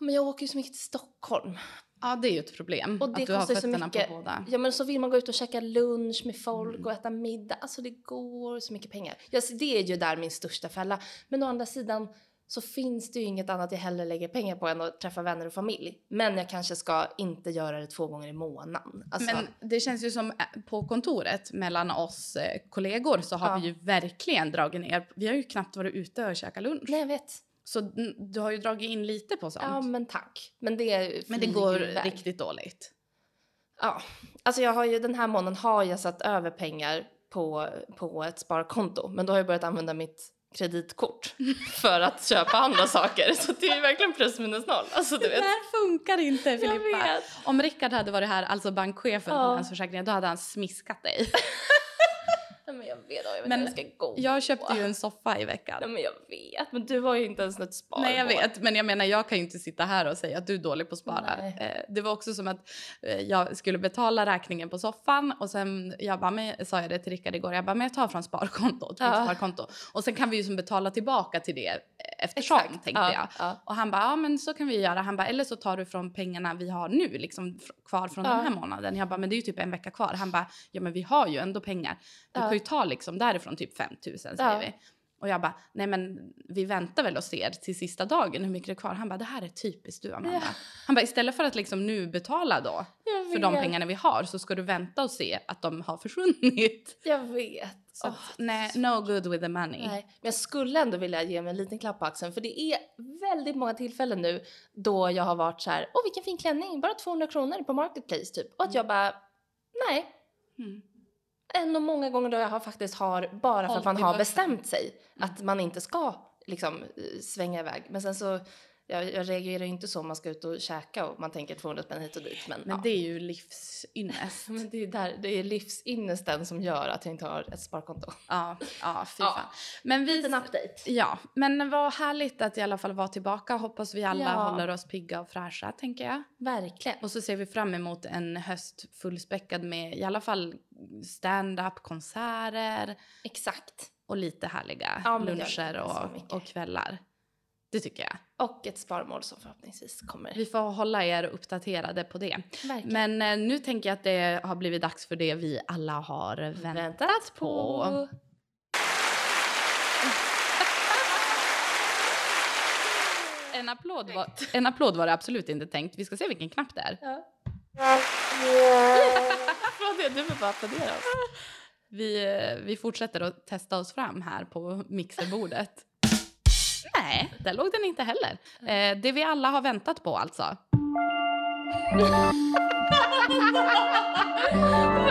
Men jag åker ju så mycket till Stockholm. Ja, det är ju ett problem. Och det att du har fötterna på båda. Ja men så vill man gå ut och käka lunch med folk Mm. och äta middag. Alltså det går så mycket pengar. Ja, det är ju där min största fälla. Men å andra sidan så finns det ju inget annat jag hellre lägger pengar på än att träffa vänner och familj. Men jag kanske ska inte göra det två gånger i månaden. Alltså, Men det känns ju som eh, på kontoret mellan oss eh, kollegor så har Ja. vi ju verkligen dragit ner. Vi har ju knappt varit ute och käkat lunch. nej jag vet. Så du har ju dragit in lite på sånt. Ja men tack. Men det, men det går ju iväg. riktigt dåligt. Ja. Alltså jag har ju den här månaden har jag satt över pengar på, på ett sparkonto. Men då har jag börjat använda mitt kreditkort (laughs) för att köpa andra saker. Så det är ju verkligen plus minus noll. Alltså, du Det här funkar inte Filippa. Om Rickard hade varit här, alltså bankchefen Ja. på Länsförsäkringen, då hade han smiskat dig. (laughs) Men jag vet, Men jag ska gå. Jag köpte ju en soffa i veckan. Nej, men jag vet, men du har ju inte ens ett sparmål. Nej jag vet, men jag menar jag kan ju inte sitta här och säga att du är dålig på att spara. Nej. Eh, det var också som att eh, jag skulle betala räkningen på soffan och sen jag bara, men, sa jag det till Rickard igår, jag bara men jag tar från sparkontot, Ja. sparkonto. Och sen kan vi ju som betala tillbaka till det eftersom tänkte ja, jag. Ja. Och han bara, ja men så kan vi göra. Han bara, eller så tar du från pengarna vi har nu, liksom kvar från den här månaden. Jag bara, men det är ju typ en vecka kvar. Han bara, ja men vi har ju ändå pengar. Du kan ju ta liksom därifrån typ 5 000 säger Ja. vi. Och jag bara, nej men vi väntar väl och ser till sista dagen hur mycket det är kvar. Han bara, det här är typiskt du Amanda. Ja. Han bara, istället för att liksom nu betala då för de pengarna vi har så ska du vänta och se att de har försvunnit. Jag vet. Så att, nej, no good with the money. Nej, men jag skulle ändå vilja ge mig en liten klapp på axeln för det är väldigt många tillfällen nu då jag har varit så här, åh vilken fin klänning, bara 200 kronor på Marketplace typ. Och att jag bara, nej. Mm. Ändå många gånger då jag har faktiskt har, bara för att man har bestämt sig att man inte ska liksom eh, svänga iväg. Men sen så, jag, jag reagerar inte så om man ska ut och käka och man tänker 200 spänn hit och dit. Men, Men ja. det är ju livsynnest. (laughs) men det är, där, det är livsynnesten som gör att jag inte har ett sparkonto. ja, ja, fy Ja. fan. Men vi, Liten update. ja, men vad härligt att i alla fall vara tillbaka. Hoppas vi alla Ja. håller oss pigga och fräscha, tänker jag. Verkligen. Och så ser vi fram emot en höst fullspäckad med i alla fall stand-up, konserter Exakt. och lite härliga luncher och, och kvällar. Det tycker jag. Och ett sparmål som förhoppningsvis kommer. Vi får hålla er uppdaterade på det. Verkligen. Men eh, nu tänker jag att det har blivit dags för det vi alla har väntat, på. (laughs) En applåd, var, en applåd var det absolut inte tänkt. Vi ska se vilken knapp det är. Ja. (laughs) Vad det? Du vill bara applådera oss. Vi, eh, vi fortsätter att testa oss fram här på mixerbordet. Nej, där låg den inte heller. Eh, det vi alla har väntat på alltså. (laughs)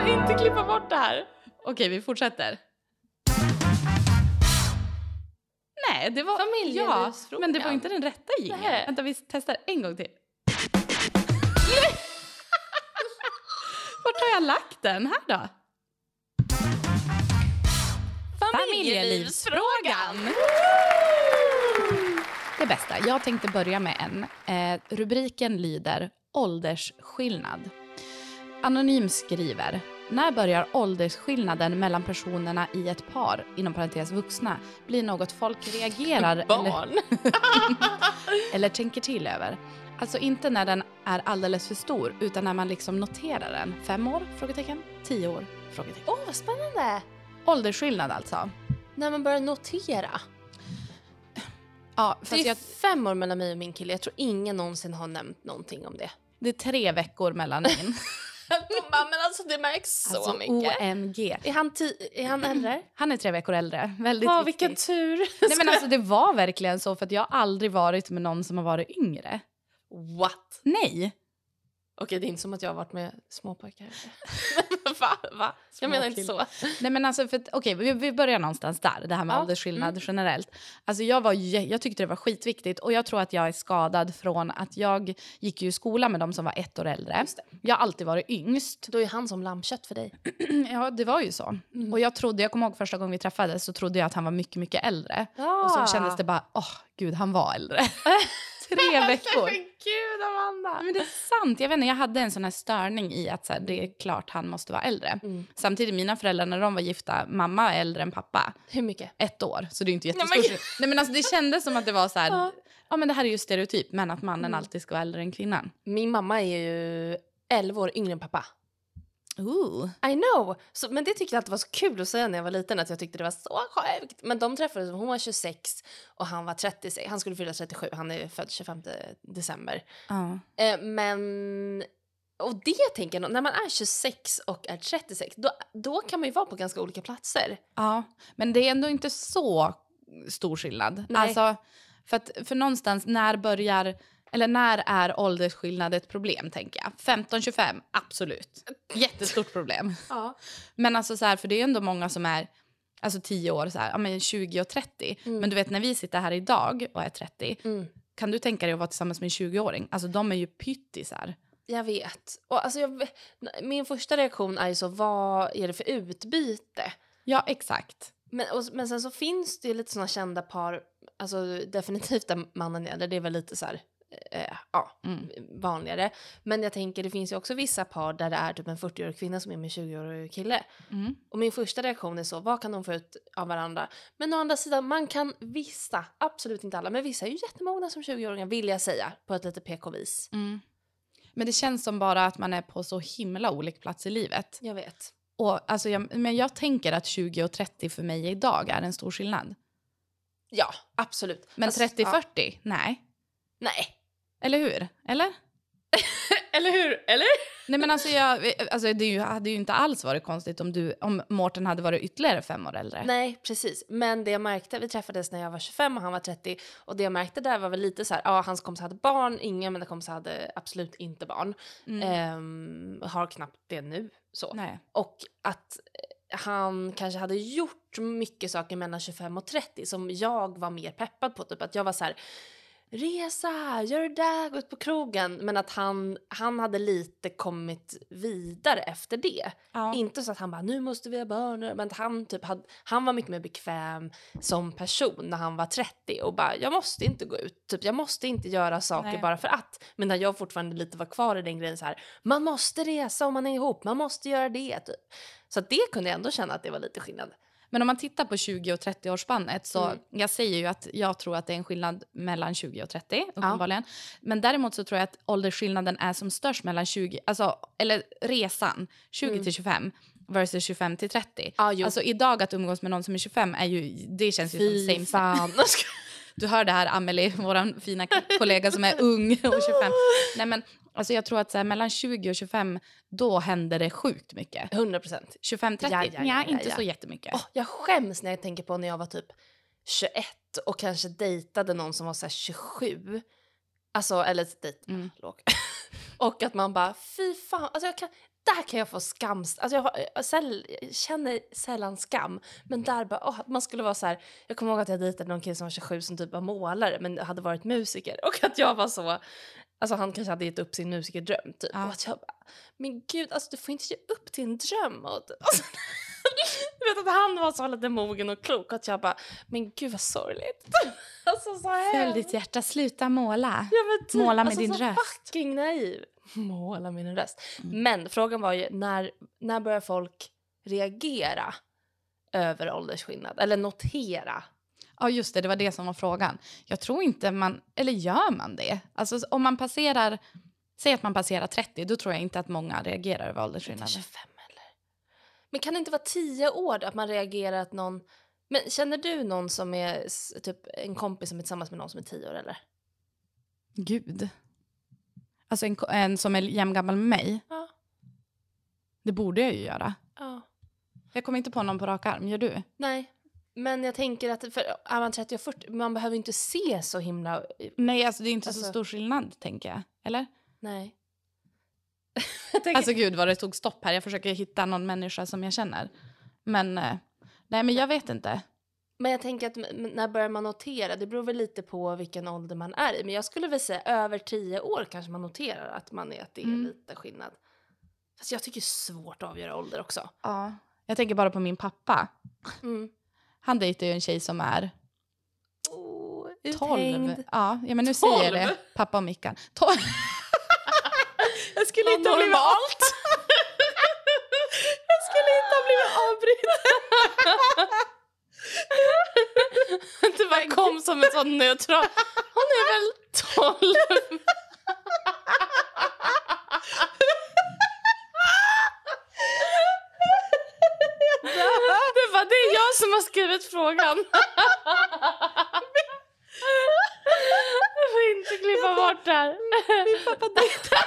Inte klippa bort det här. Okej, vi fortsätter. Nej, det var... Familjelivsfrågan. Ja, men det var inte den rätta jingeln. Vänta, vi testar en gång till. (laughs) Vart har jag lagt den? Här då? Familjelivsfrågan! Det bästa. Jag tänkte börja med en. Eh, rubriken lyder åldersskillnad. Anonym skriver. När börjar åldersskillnaden mellan personerna i ett par, inom parentes vuxna, bli något folk reagerar (laughs) eller, Barn. (laughs) eller tänker till över? Alltså inte när den är alldeles för stor, utan när man liksom noterar den. Fem år? Frågetecken. Tio år? Frågetecken. Åh, vad spännande. Åldersskillnad alltså. När man börjar notera. Ja, Det fast är jag, fem år mellan mig och min kille. Jag tror ingen någonsin har nämnt någonting om det. det är tre veckor mellan min. (laughs) men alltså det märks så alltså mycket. OMG. Är han, är han äldre? (clears throat) Han är tre veckor äldre. Väldigt viktigt. vilken tur. (laughs) Nej, men alltså, det var verkligen så, för att jag har aldrig varit med någon som har varit yngre. What? Nej. Okej, det är inte som att jag har varit med småpojkar. (laughs) Va? Va? Jag menar inte så. Nej men alltså, för att- okej, vi, vi börjar någonstans där, det här med Ja, åldersskillnad mm. generellt. Alltså jag, var, jag tyckte det var skitviktigt och jag tror att jag är skadad från att jag gick ju i skola med de som var ett år äldre. Jag har alltid varit yngst. Då är han som lammkött för dig. (clears throat) Ja, det var ju så. Mm. Och jag trodde, jag kommer ihåg första gången vi träffades så trodde jag att han var mycket, mycket äldre. Ja. Och så kändes det bara, åh gud, han var äldre. (laughs) Tre (laughs) veckor. Men gud, Amanda! Men det är sant. Jag, vet inte, jag hade en sån här störning i att så här, det är klart han måste vara äldre. Mm. Samtidigt, mina föräldrar när de var gifta, mamma är äldre än pappa. Hur mycket? Ett år, så det är inte Nej, jättestort. men- Nej, men alltså, det kändes som att det var så här, Ja. ja. men det här är ju stereotyp, men att mannen Mm. alltid ska vara äldre än kvinnan. Min mamma är ju 11 år yngre än pappa. Ooh. I know! Så, men det tyckte jag alltid var så kul att säga när jag var liten att jag tyckte det var så sjukt. Men de träffades, hon var 26 och han var 36. Han skulle fylla 37, han är född 25 december. Ja. Eh, men... Och det tänker jag, när man är 26 och är 36, då, då kan man ju vara på ganska olika platser. ja, men det är ändå inte så stor skillnad. Nej. Alltså, för, att, för någonstans, när börjar Eller när är åldersskillnad ett problem, tänker jag. 15-25, absolut. Jättestort problem. (laughs) Ja. Men alltså så här, för det är ändå många som är alltså 10 år, så här, ja, men 20 och 30. Men du vet när vi sitter här idag och är 30, Mm. kan du tänka dig att vara tillsammans med en 20-åring? Alltså de är ju pyttisar. Jag vet. Och alltså jag, min första reaktion är ju så, vad är det för utbyte? Ja, exakt. Men, och, men sen så finns det ju lite såna kända par, alltså definitivt där mannen är det, det är väl lite så här, eh, ja, Mm. vanligare. Men jag tänker det finns ju också vissa par där det är typ en 40-årig kvinna som är med en 20-årig kille. Mm. Och min första reaktion är så, vad kan de få ut av varandra? Men å andra sidan, man kan vissa, absolut inte alla, men vissa är ju jättemogna som 20-åringar vill jag säga, på ett lite PK-vis. Mm. Men det känns som bara att man är på så himla olika plats i livet. Jag vet. Och, alltså, jag, men jag tänker att 20 och 30 för mig idag är en stor skillnad. Ja, absolut. Men Alltså, 30-40, ja. nej. Nej. Eller hur? Eller? (laughs) Eller hur? Eller? Nej men alltså, jag, alltså det hade ju inte alls varit konstigt om, du, om Mårten hade varit ytterligare fem år äldre. Nej, precis. Men det jag märkte, vi träffades när jag var 25 och han var 30 och det jag märkte där var väl lite så här, ja hans kompisar hade barn, inga mina kompisar hade absolut inte barn. Ehm, har knappt det nu så. Nej. Och att eh, han kanske hade gjort mycket saker mellan 25 och 30 som jag var mer peppad på. Typ att jag var så här, resa, gör det där, gå ut på krogen. Men att han, han hade lite kommit vidare efter det. Ja. Inte så att han bara, nu måste vi ha barn. Men att han, typ hade, han var mycket mer bekväm som person när han var 30 och bara, jag måste inte gå ut. Typ, jag måste inte göra saker Nej. bara för att. Men när jag fortfarande lite var kvar i den grejen så här, man måste resa om man är ihop, man måste göra det. Typ. Så det kunde jag ändå känna att det var lite skillnad. Men om man tittar på 20 och 30-årsspannet så Mm. jag säger ju att jag tror att det är en skillnad mellan 20 och 30 uppenbarligen. Men däremot så tror jag att åldersskillnaden är som störst mellan 20, alltså eller resan 20 till 25 versus 25 till 30. Mm. Ja, jo. Alltså idag att umgås med någon som är 25 är ju, det känns ju som same same. fan. (laughs) Du hör det här Amelie, vår fina kollega som är ung och 25. (laughs) Nej men alltså jag tror att så här, mellan 20 och 25 då händer det sjukt mycket. 100 procent. 25 30, Ja, ja, inte så jättemycket. Oh, jag skäms när jag tänker på när jag var typ 21 och kanske dejtade någon som var så här 27. Alltså, eller dejt, Mm. låg. (laughs) och att man bara, fy fan, alltså jag kan, där kan jag få skams... Alltså jag, jag, säll, jag känner sällan skam, men där bara, att man skulle vara så här. Jag kommer ihåg att jag dejtade någon kille som var 27 som typ var målare men hade varit musiker (laughs) och att jag var så, alltså han kanske hade gett upp sin musikerdröm typ. Ja. Och att jag bara, men gud, alltså du får inte ge upp din dröm. Och, (laughs) alltså, du vet att han var så lite mogen och klok och att jag bara, men gud vad sorgligt. (laughs) alltså så här. Följ ditt hjärta, sluta måla. Ja, typ, Måla med alltså, din så röst. fucking naiv. (laughs) Måla med din röst. Mm. Men frågan var ju när, när börjar folk reagera över åldersskillnad? Eller notera? Ja, just det. Det var det som var frågan. Jag tror inte man... Eller gör man det? Alltså, om man passerar... Säg att man passerar 30, då tror jag inte att många reagerar över åldersskillnaden. 25 eller? Men kan det inte vara 10 år att man reagerar att någon... Men känner du någon som är typ en kompis som är tillsammans med någon som är 10 år eller? Gud. Alltså en, en som är jämngammal med mig. Ja. Det borde jag ju göra. Ja. Jag kommer inte på någon på rak arm. Gör du? Nej. Men jag tänker att för är man 30 och 40, man behöver inte se så himla... Nej, alltså det är inte Alltså- så stor skillnad, tänker jag. Eller? Nej. (laughs) tänker, Alltså gud vad det tog stopp här. Jag försöker hitta någon människa som jag känner. Men... eh, Nej, men jag vet inte. Men jag tänker att när börjar man notera? Det beror väl lite på vilken ålder man är i. Men jag skulle väl säga över 10 år kanske man noterar att man är att det är Mm. lite skillnad. Fast jag tycker det är svårt att avgöra ålder också. Ja. Jag tänker bara på min pappa. Mm. Han dejtar ju en tjej som är Oh, 12. uthängd. Ja, ja men nu säger jag det. 12? Pappa och Mickan. 12. (laughs) jag skulle inte ha blivit Normalt. (laughs) Jag skulle inte ha blivit avbruten. (laughs) det bara kom som en sån neutral. Hon är väl 12? Det är jag som har skrivit frågan. Jag får inte klippa bort det här. Min pappa dejtar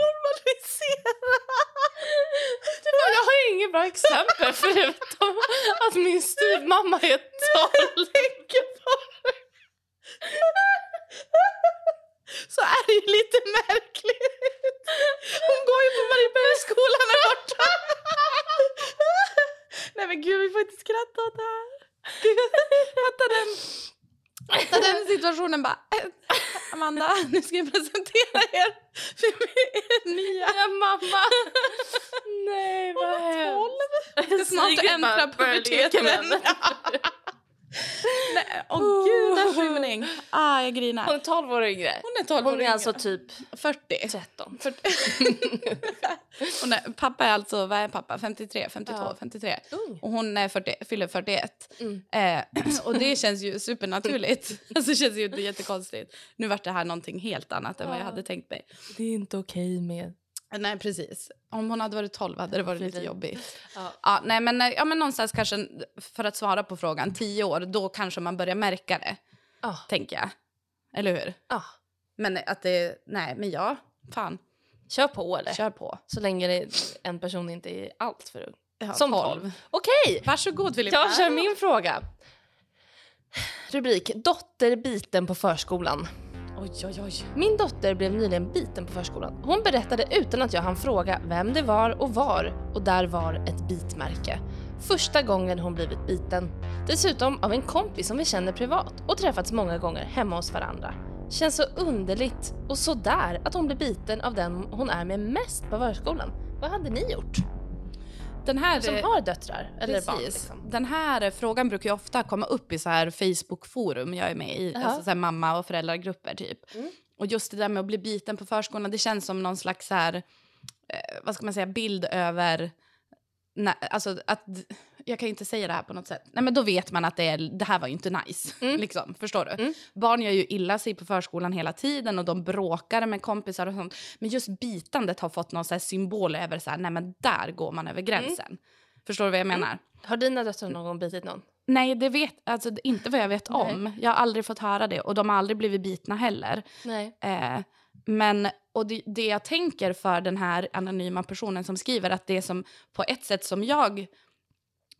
Normalisera. Jag har inget bra exempel förutom att min styvmamma är tolv. så är det ju lite märkligt. Hon går ju på Mariebergsskolan här borta. Nej men gud, vi får inte skratta åt det här. Fatta den, fatta den situationen bara. "Eh, Amanda, nu ska jag presentera er för er nya Ja, mamma. Nej, vad hemskt. Snart leka puberteten. (laughs) åh gud, en skymning. Ah, jag grinar. Hon är 12 år yngre. Hon är 12 Hon år är yngre. alltså typ 40. 13. 40. hon är, pappa är alltså, vad är pappa? 53, 52, Ja. 53. Ung. Och hon är 40, fyller 41. Mm. Eh, (clears throat) och det känns ju supernaturligt. (laughs) (laughs) alltså det känns ju inte jättekonstigt. Nu vart det här någonting helt annat än vad jag Ja. hade tänkt mig. Det är inte okej med... Nej, precis. Om hon hade varit 12 hade det varit lite jobbigt. Ja. Ja, nej, men, eh, ja, men någonstans kanske, för att svara på frågan, 10 år, då kanske man börjar märka det, Ah, tänker jag. Eller hur? ah. Men att det, nej, men ja, fan, Kör på eller? kör på. Så länge en person inte är allt för ung. Ja, Som 12. Okej, Varsågod Filippa. jag kör min fråga. Rubrik Dotter biten på förskolan. Oj, oj, oj. Min dotter blev nyligen biten på förskolan. Hon berättade utan att jag hann fråga vem det var och var och där var ett bitmärke. Första gången hon blivit biten. Dessutom av en kompis som vi känner privat och träffats många gånger hemma hos varandra. Känns så underligt och sådär att hon blev biten av den hon är med mest på förskolan. Vad hade ni gjort? Den här, Som eh, har döttrar eller precis. barn liksom. Den här frågan brukar ju ofta komma upp i så här Facebook-forum jag är med i. Jaha. Alltså så mamma och föräldragrupper typ. Mm. Och just det där med att bli biten på förskolan, det känns som någon slags så här, eh, vad ska man säga, bild över Nej, alltså att, jag kan inte säga det här på något sätt. Nej, men då vet man att det, är, det här var ju inte nice. Mm. Liksom, förstår du? Mm. Barn gör ju illa sig på förskolan hela tiden och de bråkar med kompisar och sånt. Men just bitandet har fått någon så symbol över så här, nej men där går man över gränsen. Förstår du vad jag menar? Har dina döttrar någon gång bitit någon? Nej, det vet alltså inte vad jag vet Nej. om. Jag har aldrig fått höra det och de har aldrig blivit bitna heller. Nej. Eh, men och det, det jag tänker för den här anonyma personen som skriver att det som på ett sätt som jag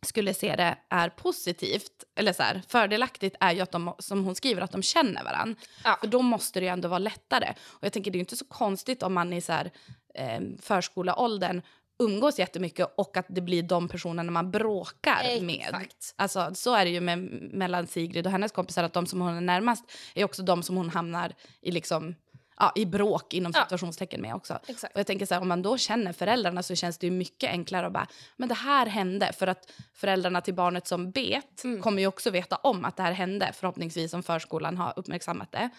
skulle se det är positivt eller så här, fördelaktigt är ju att de, som hon skriver, att de känner varandra. Ja. För då måste det ju ändå vara lättare. Och jag tänker det är ju inte så konstigt om man i så här, eh, förskoleåldern umgås jättemycket och att det blir de personerna man bråkar med. Exakt. Alltså, så är det ju med, mellan Sigrid och hennes kompisar att de som hon är närmast är också de som hon hamnar i, liksom, ja, i bråk inom situationstecken med också. Exakt. Och jag tänker så här, om man då känner föräldrarna så känns det ju mycket enklare att bara, men det här hände. För att föräldrarna till barnet som vet Mm. kommer ju också veta om att det här hände, förhoppningsvis om förskolan har uppmärksammat det.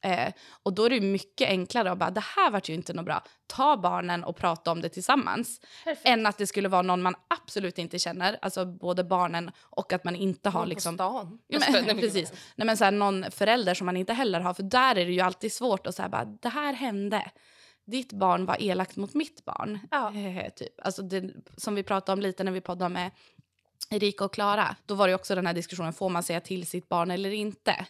Eh, och då är det mycket enklare att bara, det här vart ju inte något bra. Ta barnen och prata om det tillsammans. Perfekt. Än att det skulle vara någon man absolut inte känner, alltså både barnen och att man inte har Någon liksom... På stan. Ja, men, (laughs) precis. Nej, men så här, någon förälder som man inte heller har. För där är det ju alltid svårt att säga bara, det här hände. Ditt barn var elakt mot mitt barn. Ja. Eh, typ. alltså det, som vi pratade om lite när vi poddade med Erika och Klara. Då var det också den här diskussionen, får man säga till sitt barn eller inte?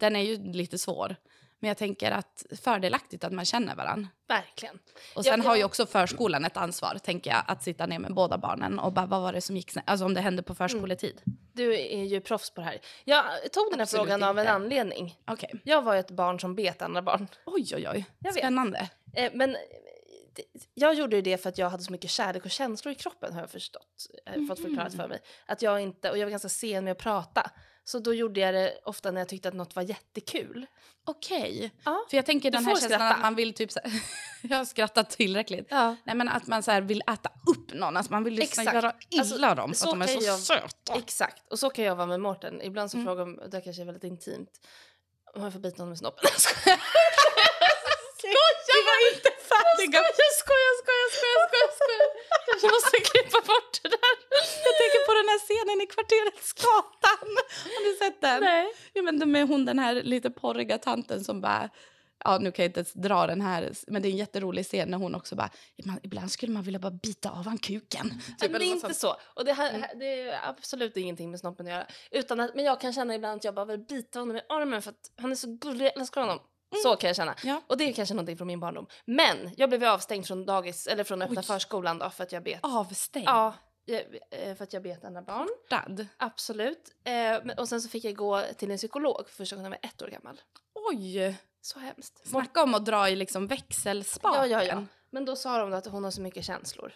Den är ju lite svår. Men jag tänker att fördelaktigt att man känner varandra. Verkligen. Och sen har ju också förskolan ett ansvar, tänker jag, att sitta ner med båda barnen och bara, vad var det som gick snett? Alltså om det hände på förskoletid. Du är ju proffs på det här. Jag tog den här Absolut frågan av en inte. anledning. Okej. Jag var ju ett barn som bet andra barn. Oj, oj, oj. Jag vet. Spännande. Eh, men eh, jag gjorde ju det för att jag hade så mycket kärlek och känslor i kroppen har jag förstått. Eh, fått förklarat för mig. Att jag inte, och jag var ganska sen med att prata. Så då gjorde jag det ofta när jag tyckte att något var jättekul. Okej. Ja. För jag tänker Du den här känslan skratta. att man vill typ så här, (laughs) Jag har skrattat tillräckligt. Ja. Nej men att man så vill äta upp någon. Alltså man vill liksom Exakt. göra illa Alltså, dem för att de är så jag- söta. Exakt. Och så kan jag vara med Mårten. Ibland så Mm. frågar de, det kanske är väldigt intimt. Om jag får bita honom i snoppen. (laughs) Jag skojar. Vi var inte färdiga. Jag skojar, skojar, skojar, skojar, skojar. Jag (laughs) måste klippa bort det där. Jag tänker på den här scenen i kvarteret Skatan. Har ni sett den? Nej. Ja, men med hon den här lite porriga tanten som bara... Ja, nu kan jag inte dra den här, men det är en jätterolig scen när hon också bara... "Man- Ibland skulle man vilja bara bita av han kuken. men Typ, det eller är inte så. Och det, här, det är absolut ingenting med snoppen att göra. Utan att, men jag kan känna ibland att jag bara vill bita honom i armen för att han är så gullig. Jag älskar honom. Så kan jag känna. Ja. Och det är kanske någonting från min barndom. Men jag blev avstängd från dagis, eller från öppna Oj. förskolan då för att jag bet. Avstängd? Ja, för att jag bet andra barn. Dad. Absolut. Eh, och sen så fick jag gå till en psykolog för första gången jag var ett år gammal. Oj! Så hemskt. Snacka om att dra i liksom växelspaken. Ja, ja, ja. Men då sa de att hon har så mycket känslor.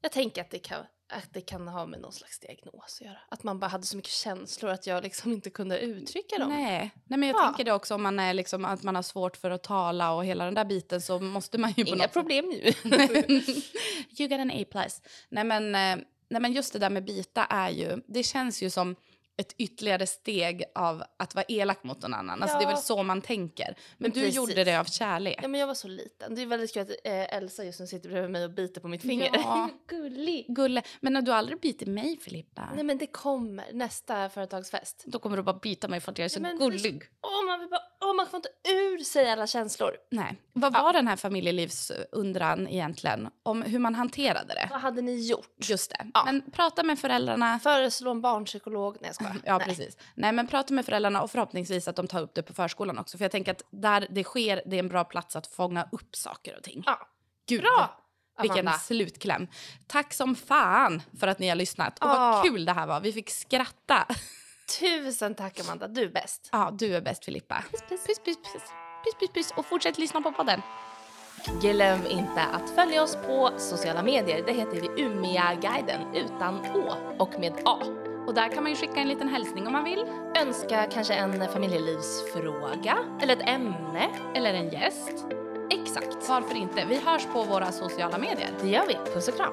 Jag tänker att det kan, att det kan ha med någon slags diagnos att göra. Att man bara hade så mycket känslor att jag liksom inte kunde uttrycka dem. Nej. Nej, men jag Ja. tänker det också om man är liksom, att man har svårt för att tala och hela den där biten så måste man ju Inga problem nu. (laughs) (laughs) you got an A plus. Nej men, eh, nej men just det där med bita är ju, det känns ju som ett ytterligare steg av att vara elak mot någon annan. Alltså det är Ja. väl så man tänker. Men, du precis. gjorde det av kärlek. ja, men jag var så liten. Det är väldigt kul att eh, Elsa just nu sitter bredvid mig och biter på mitt finger. Ja. (laughs) Gullig. Gulle, men du har aldrig bitit mig Filippa? Nej men det kommer nästa företagsfest. Då kommer du bara bita mig för att jag är så Ja, gullig. Åh, man, vill bara, åh, man får inte ur sig alla känslor. Nej. Vad var den här familjelivsundran egentligen? Om hur man hanterade det? Vad hade ni gjort? Just det. Ja. Men prata med föräldrarna. Föreslå en barnpsykolog? Nej jag skojar. Ja, Nej. precis. Nej, men prata med föräldrarna och förhoppningsvis att de tar upp det på förskolan också. För jag tänker att där det sker, det är en bra plats att fånga upp saker och ting. Ja. Gud, Bra! vilken Amanda. slutkläm. Tack som fan för att ni har lyssnat. Och Ja. vad kul det här var. Vi fick skratta. (laughs) Tusen tack Amanda, du är bäst. Ja, du är bäst Filippa. Puss, puss, puss, puss. Puss, puss, puss. Och fortsätt lyssna på podden. Glöm inte att följa oss på sociala medier. Det heter vi Umia-guiden utan Å och med A. Och där kan man ju skicka en liten hälsning om man vill. Önska kanske en familjelivsfråga eller ett ämne. Eller en gäst. Exakt, Varför inte? Vi hörs på våra sociala medier. det gör vi. Puss och kram.